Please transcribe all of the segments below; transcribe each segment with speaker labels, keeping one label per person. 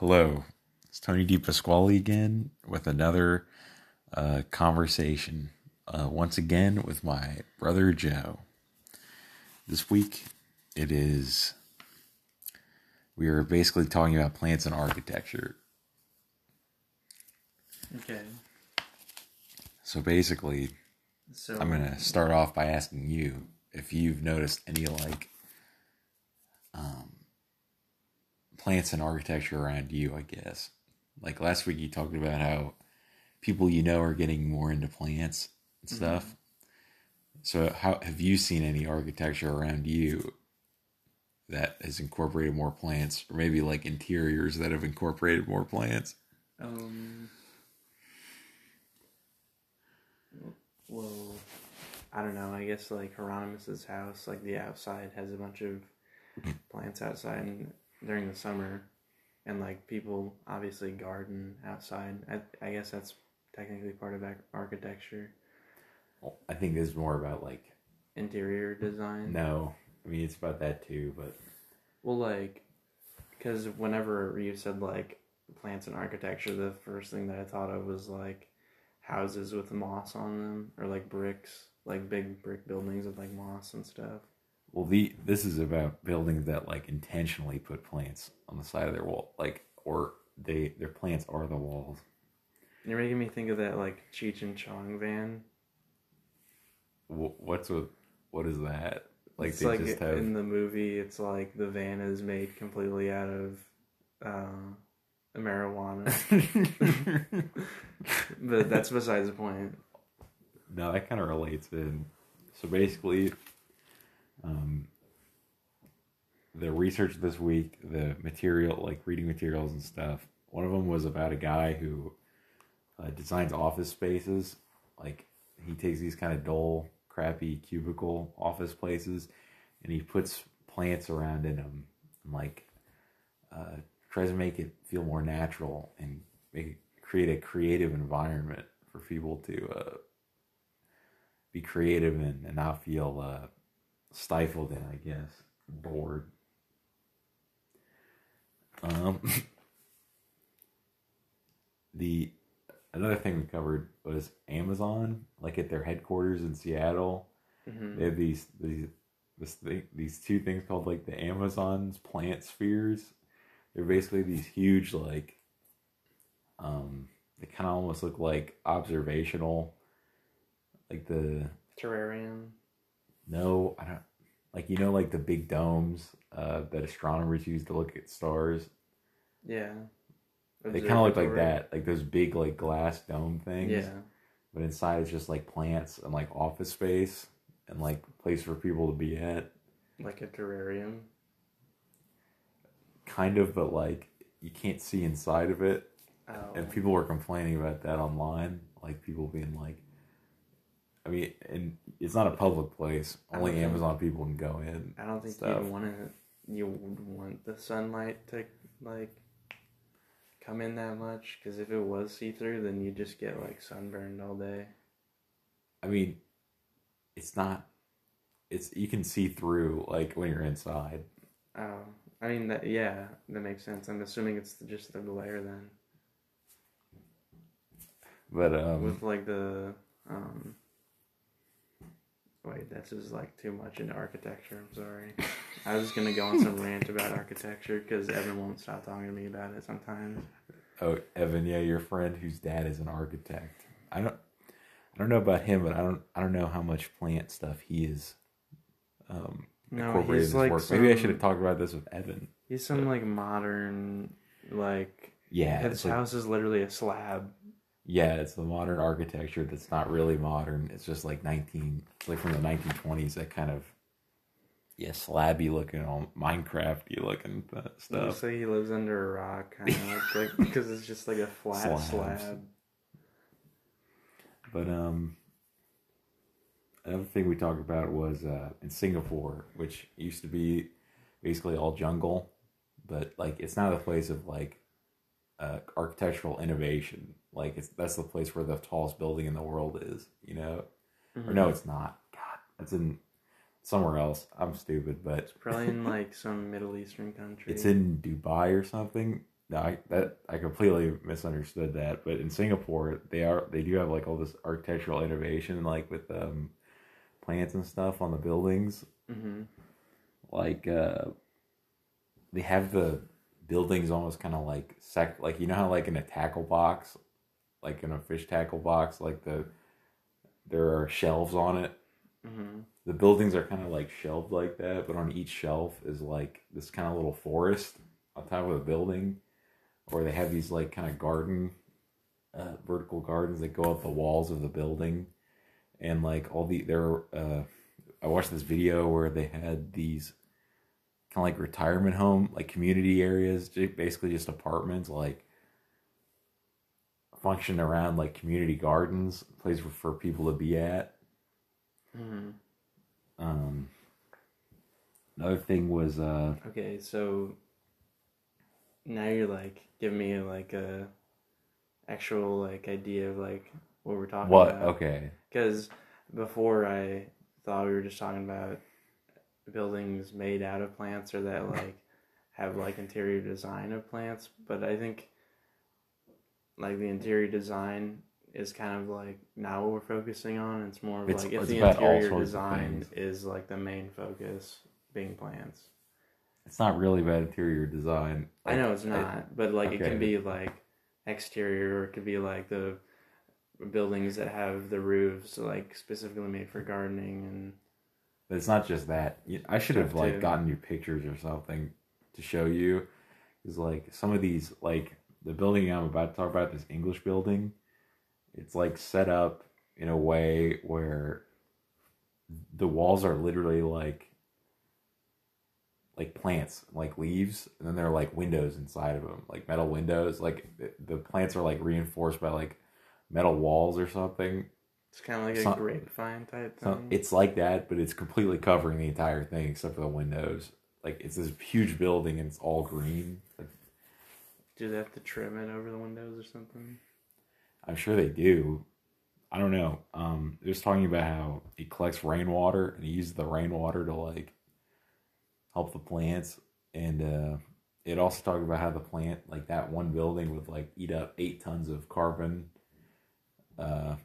Speaker 1: Hello, it's Tony DePasquale again with another uh, conversation. Uh, once again with my brother Joe. This week it is, we are basically talking about plants and architecture.
Speaker 2: Okay.
Speaker 1: So basically,
Speaker 2: So
Speaker 1: I'm going to start off by asking you if you've noticed any like um, plants and architecture around you, I guess. Like last week, you talked about how people you know are getting more into plants and stuff. So, how have you seen any architecture around you that has incorporated more plants, or maybe like interiors that have incorporated more plants?
Speaker 2: Um. Well, I don't know. I guess like Hieronymus's house, like the outside has a bunch of plants outside and during the summer, and like people obviously garden outside. I I guess that's technically part of architecture,
Speaker 1: I think this is more about like
Speaker 2: interior design.
Speaker 1: no. I mean, it's about that too, but
Speaker 2: Well, like, because whenever you said like plants and architecture, the first thing that I thought of was like houses with moss on them, or like bricks, like big brick buildings with like moss and stuff.
Speaker 1: Well, the this is about buildings that like intentionally put plants on the side of their wall, like or they their plants are the walls.
Speaker 2: You're making me think of that like Cheech and Chong van.
Speaker 1: Wh- What's with what is that? Like
Speaker 2: it's
Speaker 1: they
Speaker 2: like
Speaker 1: just have
Speaker 2: in the movie, it's like the van is made completely out of uh, marijuana. but that's besides the point.
Speaker 1: no, that kind of relates. In so basically, um, the research this week, the material like reading materials and stuff. One of them was about a guy who uh, designs office spaces. Like he takes these kind of dull, crappy cubicle office places, and he puts plants around in them, and like uh, tries to make it feel more natural and make create a creative environment for people to uh, be creative in and not feel uh, stifled in. I guess bored. Um, the another thing we covered was Amazon, like at their headquarters in Seattle.
Speaker 2: hmm
Speaker 1: They have these these this thing, these two things called like the Amazon's plant spheres. They're basically these huge like um they kind of almost look like observational like the
Speaker 2: Terrarium.
Speaker 1: no, I don't like you know like the big domes uh that astronomers use to look at stars.
Speaker 2: Yeah.
Speaker 1: They kind of look like that, like those big like glass dome things.
Speaker 2: Yeah.
Speaker 1: But inside it's just like plants and like office space and like place for people to be at.
Speaker 2: Like a terrarium.
Speaker 1: Kind of, but like you can't see inside of it.
Speaker 2: Oh.
Speaker 1: And people were complaining about that online, like people being like, I mean, and it's not a public place. Only. Amazon people can go in.
Speaker 2: I don't think
Speaker 1: stuff.
Speaker 2: you want to. You would want the sunlight to like come in that much because if it was see through, then you just get like sunburned all day.
Speaker 1: I mean, it's not. It's you can see through like when you're inside.
Speaker 2: Oh, I mean that. Yeah, that makes sense. I'm assuming it's just the glare then,
Speaker 1: But um,
Speaker 2: with like the um. That's just like too much into architecture. I'm sorry. I was just gonna go on some rant about architecture because Evan won't stop talking to me about it sometimes.
Speaker 1: oh Evan, yeah, your friend whose dad is an architect. I don't, I don't know about him, but I don't, I don't know how much plant stuff he is. Um,
Speaker 2: No, he's like
Speaker 1: work. Maybe I should have talked about this with Evan.
Speaker 2: He's some like modern, like
Speaker 1: Yeah,
Speaker 2: his
Speaker 1: it's like,
Speaker 2: house is literally a slab.
Speaker 1: Yeah, it's the modern architecture that's not really modern. It's just like nineteen, like from the nineteen twenties. That kind of, yeah, slabby looking, all Minecrafty looking
Speaker 2: Looks
Speaker 1: stuff.
Speaker 2: like he lives under a rock, kind of like because it's just like a flat
Speaker 1: Slabs.
Speaker 2: slab.
Speaker 1: But um, another thing we talked about was uh, in Singapore, which used to be basically all jungle, but like it's now a place of like uh, architectural innovation. Like it's that's the place where the tallest building in the world is. You know, or no, it's not. God, it's in somewhere else. I'm stupid, but
Speaker 2: It's probably in like some Middle Eastern country.
Speaker 1: it's in Dubai or something. no, I that I completely misunderstood that. But in Singapore, they are they do have like all this architectural innovation, like with um, plants and stuff on the buildings.
Speaker 2: Mm-hmm.
Speaker 1: Like uh, they have the buildings almost kind of like sec, like you know how like in a tackle box, like in a fish tackle box, like the there are shelves on it.
Speaker 2: Mm-hmm.
Speaker 1: The buildings are kind of like shelved like that, but on each shelf is like this kind of little forest on top of the building, or they have these like kind of garden, uh, vertical gardens that go up the walls of the building, and like all the there. Uh, I watched this video where they had these kind of like retirement home, like community areas, basically just apartments, like function around like community gardens, place for, for people to be at.
Speaker 2: Mm-hmm.
Speaker 1: Um, another thing was uh,
Speaker 2: Okay, so now you're like giving me like a actual like idea of like what we're talking
Speaker 1: what?
Speaker 2: about.
Speaker 1: Okay,
Speaker 2: Because before I thought we were just talking about buildings made out of plants or that like have like interior design of plants, but I think like the interior design is kind of like not what we're focusing on. It's more of
Speaker 1: It's-
Speaker 2: like if the interior design is like the main focus being plants.
Speaker 1: it's not really about interior design.
Speaker 2: I know it's not, but like it can be like exterior, or it could be like the buildings that have the roofs like specifically made for gardening and
Speaker 1: But it's not just that. I should have like
Speaker 2: too.
Speaker 1: gotten you pictures or something to show you. Because like some of these, like the building I'm about to talk about, this English building, it's like set up in a way where the walls are literally like like plants, like leaves, and then there are like windows inside of them, like metal windows. Like the, plants are like reinforced by like metal walls or something.
Speaker 2: it's kind of like a grapevine type thing.
Speaker 1: it's like that, but it's completely covering the entire thing except for the windows. Like it's this huge building and it's all green. Like,
Speaker 2: Do they have to trim it over the windows or something?
Speaker 1: I'm sure they do. I don't know. Um, just talking about how he collects rainwater and he uses the rainwater to like help the plants. And uh, it also talked about how the plant, like that one building, would like eat up eight tons of carbon uh,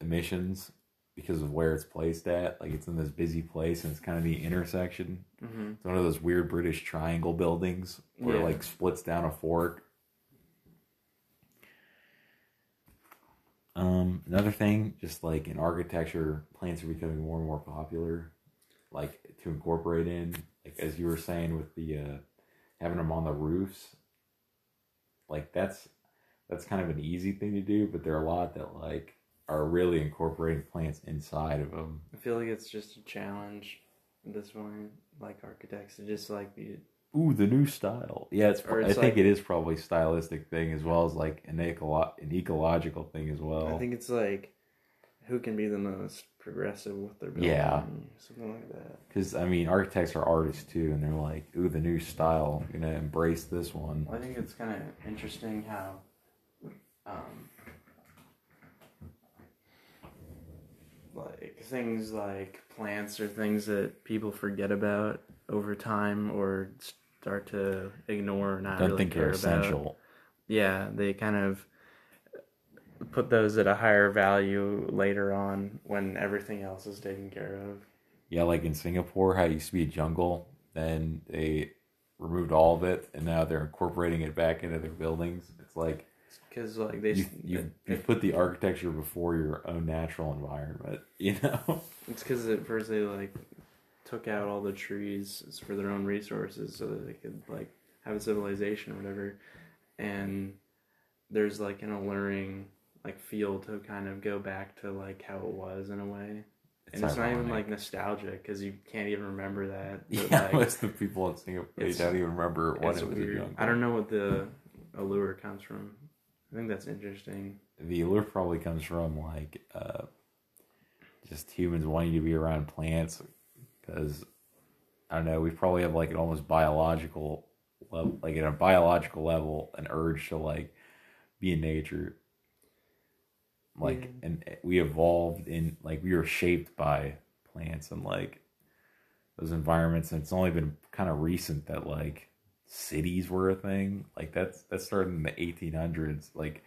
Speaker 1: emissions because of where it's placed at. Like it's in this busy place and it's kind of the intersection.
Speaker 2: Mm-hmm.
Speaker 1: It's one of those weird British triangle buildings where
Speaker 2: Yeah.
Speaker 1: it like splits down a fork. Um, another thing, just like in architecture, plants are becoming more and more popular, like to incorporate in, like as you were saying with the uh, having them on the roofs. Like that's that's kind of an easy thing to do, but there are a lot that like are really incorporating plants inside of them.
Speaker 2: I feel like it's just a challenge at this point, like architects to just like be
Speaker 1: Ooh, the new style. Yeah, it's.
Speaker 2: Or
Speaker 1: I think
Speaker 2: like-
Speaker 1: it is probably stylistic thing as well as like an ecolo- an ecological thing as well.
Speaker 2: I think it's like who can be the most progressive with their building,
Speaker 1: Yeah.
Speaker 2: something like that.
Speaker 1: because I mean, architects are artists too, and they're like, ooh, the new style. I'm gonna embrace this one.
Speaker 2: Well, I think it's kind of interesting how, um, like things like plants are things that people forget about over time or start to ignore or not
Speaker 1: Don't
Speaker 2: really
Speaker 1: think
Speaker 2: care
Speaker 1: they're
Speaker 2: about.
Speaker 1: essential.
Speaker 2: Yeah, they kind of put those at a higher value later on when everything else is taken care of.
Speaker 1: Yeah, like in Singapore, how it used to be a jungle, then they removed all of it, and now they're incorporating it back into their buildings. It's like
Speaker 2: Because like they,
Speaker 1: you you, you put the architecture before your own natural environment. You know.
Speaker 2: It's because at first they like took out all the trees for their own resources so that they could like have a civilization or whatever. And there's like an alluring like feel to kind of go back to like how it was in a way. and it's not even like nostalgic because you can't even remember that. But,
Speaker 1: Yeah,
Speaker 2: like,
Speaker 1: most of the people in Singapore they don't even remember what it was jungle.
Speaker 2: I don't know what the allure comes from. I think that's interesting.
Speaker 1: the allure probably comes from like uh, just humans wanting to be around plants because I don't know we probably have like an almost biological level like at a biological level an urge to like be in nature like
Speaker 2: Yeah.
Speaker 1: and eh, we evolved in like we were shaped by plants and like those environments and it's only been kind of recent that like cities were a thing. Like that's that started in the 1800s. Like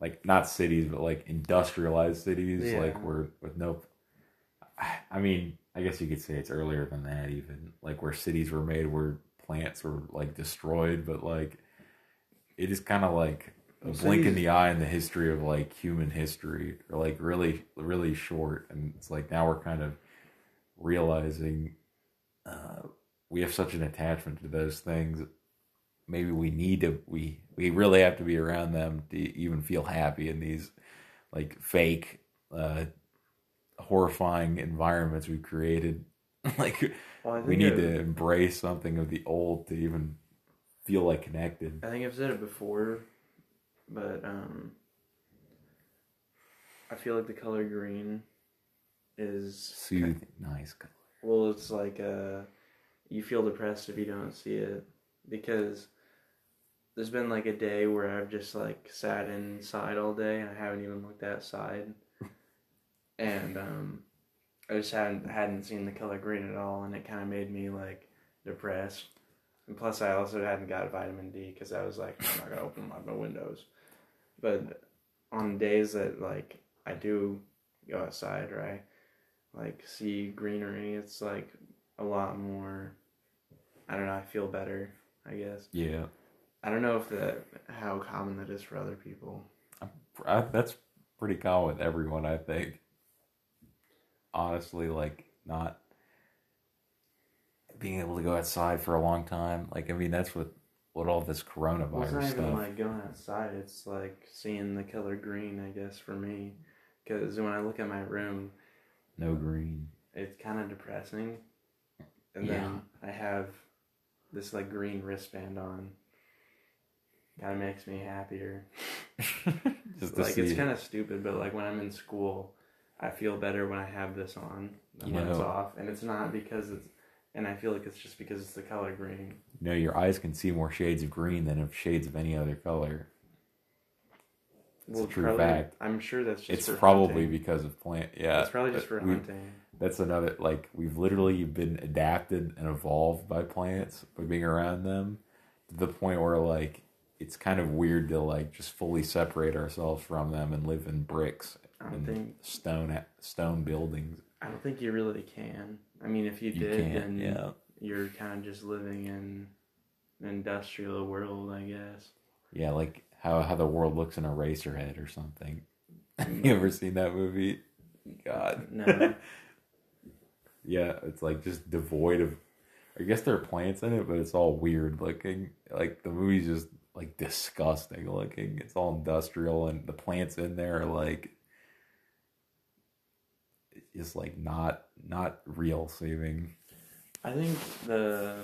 Speaker 1: like not cities, but like industrialized cities.
Speaker 2: Yeah.
Speaker 1: Like where with no. I mean, I guess you could say it's earlier than that. Even like where cities were made, where plants were like destroyed, but like it is kind of like a
Speaker 2: Well,
Speaker 1: blink in the eye in the history of like human history, or like really really short. And it's like now we're kind of realizing uh, we have such an attachment to those things. Maybe we need to we we really have to be around them to even feel happy in these like fake, uh, horrifying environments we've created. like
Speaker 2: Well,
Speaker 1: we need
Speaker 2: I've-
Speaker 1: to embrace something of the old to even feel like connected.
Speaker 2: I think I've said it before, but um, I feel like the color green is
Speaker 1: Soothing, nice. color.
Speaker 2: Well, it's like uh, you feel depressed if you don't see it because there's been like a day where I've just like sat inside all day and I haven't even looked outside, and um, I just hadn't hadn't seen the color green at all, and it kind of made me like depressed. And plus, I also hadn't got vitamin D because I was like, I'm not gonna open my, my windows. But on days that like I do go outside or I like see greenery, it's like a lot more. I don't know. I feel better. I guess.
Speaker 1: Yeah,
Speaker 2: I don't know if that how common that is for other people.
Speaker 1: I, that's pretty common with everyone. I think. Honestly, like not being able to go outside for a long time. Like I mean, that's what what all this
Speaker 2: Well, it's
Speaker 1: coronavirus
Speaker 2: not even
Speaker 1: stuff.
Speaker 2: like going outside. It's like seeing the color green. I guess for me, because when I look at my room,
Speaker 1: no green.
Speaker 2: it's kind of depressing. And
Speaker 1: Yeah.
Speaker 2: then I have this like green wristband on. Kind of makes me happier.
Speaker 1: Just
Speaker 2: like it's kind of stupid, but like when I'm in school, I feel better when I have this on than
Speaker 1: You
Speaker 2: when it's off, and it's not because it's. And I feel like it's just because it's the color green.
Speaker 1: you know, your eyes can see more shades of green than of shades of any other color. It's a true
Speaker 2: probably-
Speaker 1: fact.
Speaker 2: I'm sure that's just.
Speaker 1: It's probably
Speaker 2: hunting.
Speaker 1: because of plant. Yeah,
Speaker 2: It's probably just for
Speaker 1: we-
Speaker 2: hunting.
Speaker 1: That's another like we've literally been adapted and evolved by plants by being around them to the point where like it's kind of weird to like just fully separate ourselves from them and live in bricks
Speaker 2: I don't think.
Speaker 1: stone stone buildings.
Speaker 2: I don't think you really can. I mean, if you
Speaker 1: You
Speaker 2: did, then
Speaker 1: yeah.
Speaker 2: you're kind of just living in an industrial world, I guess.
Speaker 1: Yeah, like how how the world looks in Eraserhead or something. you ever seen that movie? God.
Speaker 2: No.
Speaker 1: yeah, it's like just devoid of. I guess there are plants in it, but it's all weird looking. Like the movie's just like disgusting looking. It's all industrial, and the plants in there are like just like not not real saving.
Speaker 2: I think the.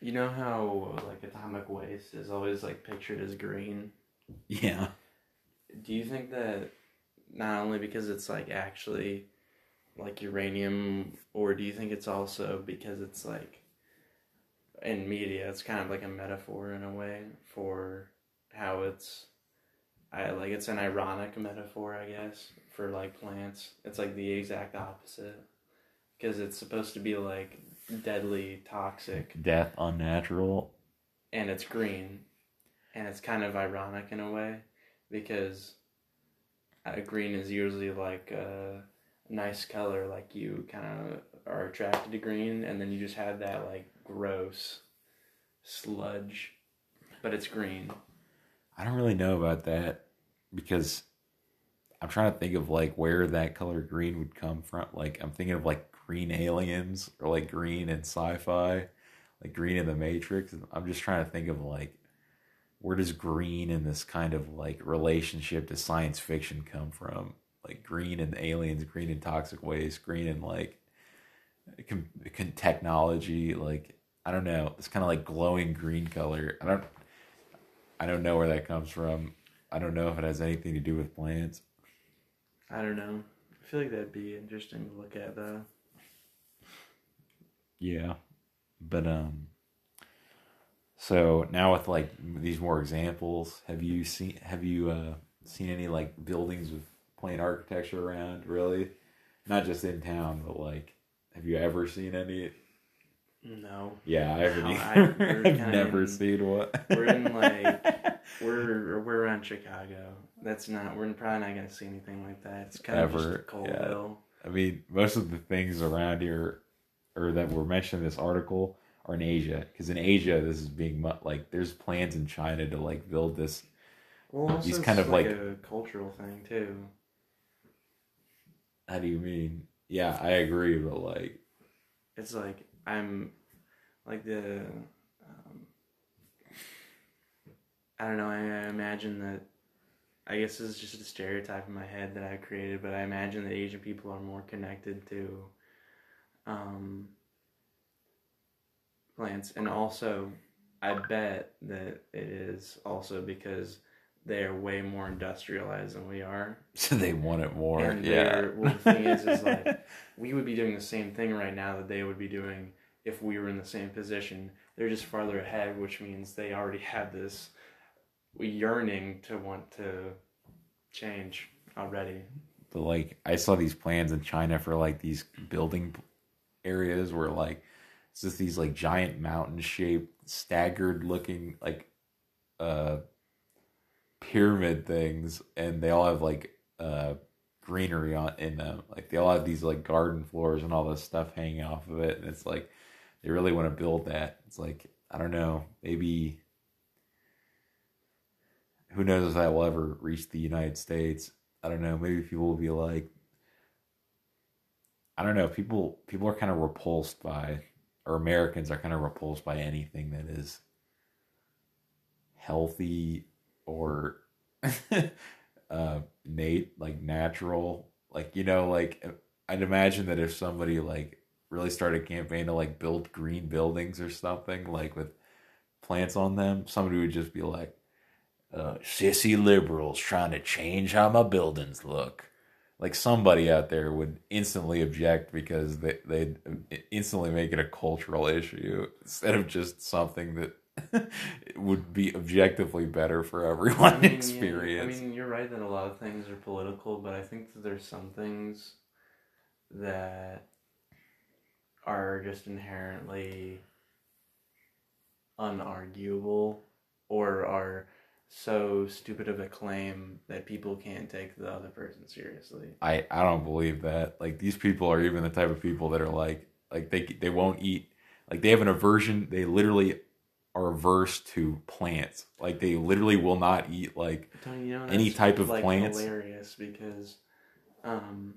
Speaker 2: You know how like atomic waste is always like pictured as green.
Speaker 1: Yeah,
Speaker 2: Do you think that not only because it's like actually like uranium, or do you think it's also because it's like in media, it's kind of like a metaphor in a way for how it's, I like it's an ironic metaphor, I guess, for like plants. It's like the exact opposite because it's supposed to be like deadly toxic
Speaker 1: death unnatural.
Speaker 2: and it's green, and it's kind of ironic in a way because uh, green is usually like a nice color, like you kind of are attracted to green, and then you just have that like gross sludge, but it's green.
Speaker 1: I don't really know about that because I'm trying to think of like where that color green would come from. Like I'm thinking of like green aliens or like green in sci-fi, like green in the Matrix. I'm just trying to think of like where does green in this kind of like relationship to science fiction come from? Like green and aliens, green in toxic waste, green in like technology. Like I don't know. It's kind of like glowing green color. I don't. I don't know where that comes from. I don't know if it has anything to do with plants.
Speaker 2: I don't know. I feel like that'd be interesting to look at though.
Speaker 1: Yeah, but um. So now with like these more examples, have you seen have you uh seen any like buildings with plain architecture around? Really, not just in town, but like, have you ever seen any?
Speaker 2: No,
Speaker 1: Yeah, I haven't.
Speaker 2: No. I-
Speaker 1: I've never
Speaker 2: in-
Speaker 1: seen what.
Speaker 2: we're in, like, we're we're around Chicago. That's not. We're probably not gonna see anything like that. It's kind of
Speaker 1: Ever,
Speaker 2: just Colville.
Speaker 1: I mean, most of the things around here, or that were mentioned in this article, are in Asia. Because in Asia, this is being like there's plans in China to like build this.
Speaker 2: Well, it's
Speaker 1: kind of
Speaker 2: like,
Speaker 1: like-
Speaker 2: a cultural thing too.
Speaker 1: How do you mean? Yeah, I agree, but like,
Speaker 2: It's like I'm like the. Um, I don't know. I, I imagine that. I guess this is just a stereotype in my head that I created, but I imagine that Asian people are more connected to um, plants, and also I bet that it is also because they are way more industrialized than we are.
Speaker 1: so they want it more.
Speaker 2: And
Speaker 1: yeah.
Speaker 2: well, the thing is, is like we would be doing the same thing right now that they would be doing if we were in the same position. They're just farther ahead, which means they already have this yearning to want to change already.
Speaker 1: But like I saw these plans in China for like these building areas where like it's just these like giant mountain shaped staggered looking like uh pyramid things and they all have like uh greenery on in them. Like they all have these like garden floors and all this stuff hanging off of it and it's like they really want to build that. It's like I don't know, maybe who knows if that will ever reach the United States. I don't know. Maybe people will be like, I don't know. People people are kind of repulsed by, or Americans are kind of repulsed by anything that is healthy or uh, nate like natural. Like you know, like I'd imagine that if somebody like really started a campaign to like build green buildings or something like with plants on them, somebody would just be like uh, sissy liberals trying to change how my buildings look. Like somebody out there would instantly object because they they'd instantly make it a cultural issue instead of just something that would be objectively better for everyone
Speaker 2: I
Speaker 1: to
Speaker 2: mean, yeah,
Speaker 1: experience.
Speaker 2: I mean, you're right that a lot of things are political, but I think that there's some things that are just inherently unarguable or are so stupid of a claim that people can't take the other person seriously.
Speaker 1: I I don't believe that. Like these people are even the type of people that are like like they they won't eat like they have an aversion. They literally are averse to plants. Like they literally will not eat like
Speaker 2: you know,
Speaker 1: Any type of
Speaker 2: like,
Speaker 1: plants?
Speaker 2: hilarious because, um,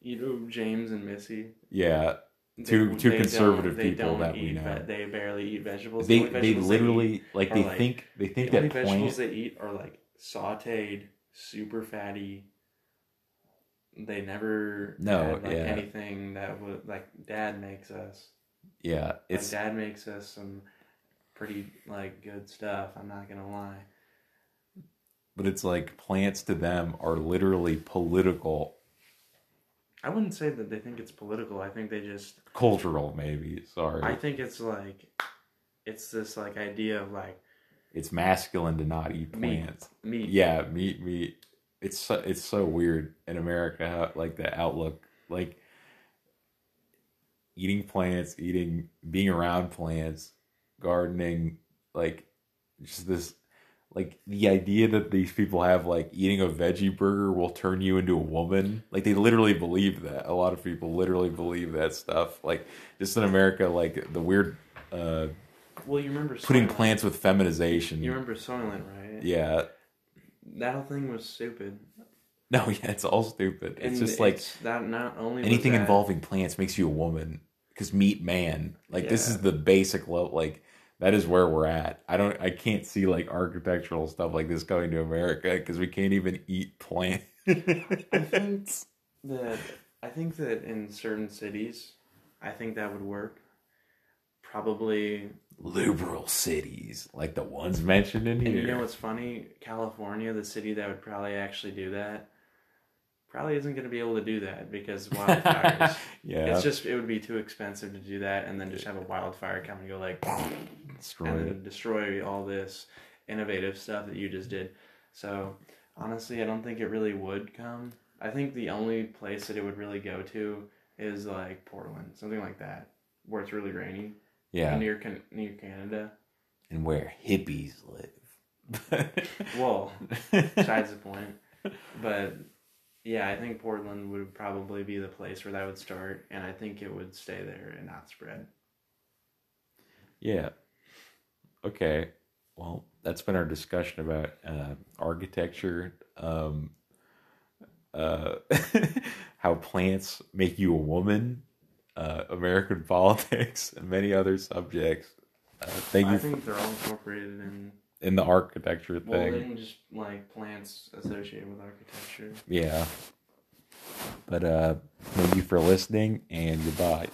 Speaker 2: you know, James and Missy.
Speaker 1: yeah.
Speaker 2: They-
Speaker 1: Two- two
Speaker 2: they
Speaker 1: conservative
Speaker 2: they
Speaker 1: people that we know.
Speaker 2: ve- they barely eat vegetables.
Speaker 1: They
Speaker 2: The
Speaker 1: they literally
Speaker 2: eat-
Speaker 1: like they
Speaker 2: like-
Speaker 1: think they think
Speaker 2: the only
Speaker 1: that
Speaker 2: vegetables
Speaker 1: plant
Speaker 2: they eat are like sautéed, super fatty. They never
Speaker 1: No,
Speaker 2: had, like
Speaker 1: yeah.
Speaker 2: anything that would like Dad makes us.
Speaker 1: yeah
Speaker 2: It's
Speaker 1: it's
Speaker 2: Dad makes us some pretty like good stuff. I'm not gonna lie.
Speaker 1: but it's like plants to them are literally political
Speaker 2: I wouldn't say that they think it's political. I think they just
Speaker 1: cultural maybe sorry
Speaker 2: I think it's like it's this like idea of like
Speaker 1: it's masculine to not eat
Speaker 2: Meat.
Speaker 1: plants
Speaker 2: meat.
Speaker 1: yeah meat meat it's so, it's so weird in america how, like the outlook like eating plants eating being around plants gardening like just this like the idea that these people have like eating a veggie burger will turn you into a woman like they literally believe that a lot of people literally believe that stuff like just in america like the weird uh
Speaker 2: Well, you remember
Speaker 1: putting
Speaker 2: Soylent.
Speaker 1: plants with feminization
Speaker 2: You remember Soylent, right?
Speaker 1: yeah
Speaker 2: That whole thing was stupid.
Speaker 1: No, yeah, it's all stupid. It's
Speaker 2: And
Speaker 1: just like
Speaker 2: it's that not only
Speaker 1: anything
Speaker 2: that-
Speaker 1: involving plants makes you a woman because meat man. Like this is the basic level. Like that is where we're at. I don't. I can't see like architectural stuff like this going to America because we can't even eat plants.
Speaker 2: I think that I think that in certain cities, I think that would work. Probably,
Speaker 1: liberal cities like the ones mentioned in
Speaker 2: and
Speaker 1: here.
Speaker 2: you know what's funny? California, the city that would probably actually do that, probably isn't going to be able to do that because wildfires.
Speaker 1: yeah,
Speaker 2: It's just it would be too expensive to do that, and then just have a wildfire come and go like,
Speaker 1: destroy
Speaker 2: and
Speaker 1: it.
Speaker 2: destroy all this innovative stuff that you just did. So honestly, I don't think it really would come. I think the only place that it would really go to is like Portland, something like that. where it's really rainy.
Speaker 1: Yeah,
Speaker 2: Near Can- near Canada.
Speaker 1: and where hippies live.
Speaker 2: Well, besides the point. But yeah, I think Portland would probably be the place where that would start, and I think it would stay there and not spread.
Speaker 1: Yeah. Okay. Well, that's been our discussion about uh, architecture, um, uh, how plants make you a woman, uh, American politics, and many other subjects. Uh, thank
Speaker 2: I
Speaker 1: you
Speaker 2: think they're all incorporated in
Speaker 1: in the architecture
Speaker 2: well,
Speaker 1: thing.
Speaker 2: just like plants associated with architecture.
Speaker 1: Yeah. But uh, thank you for listening, and goodbye.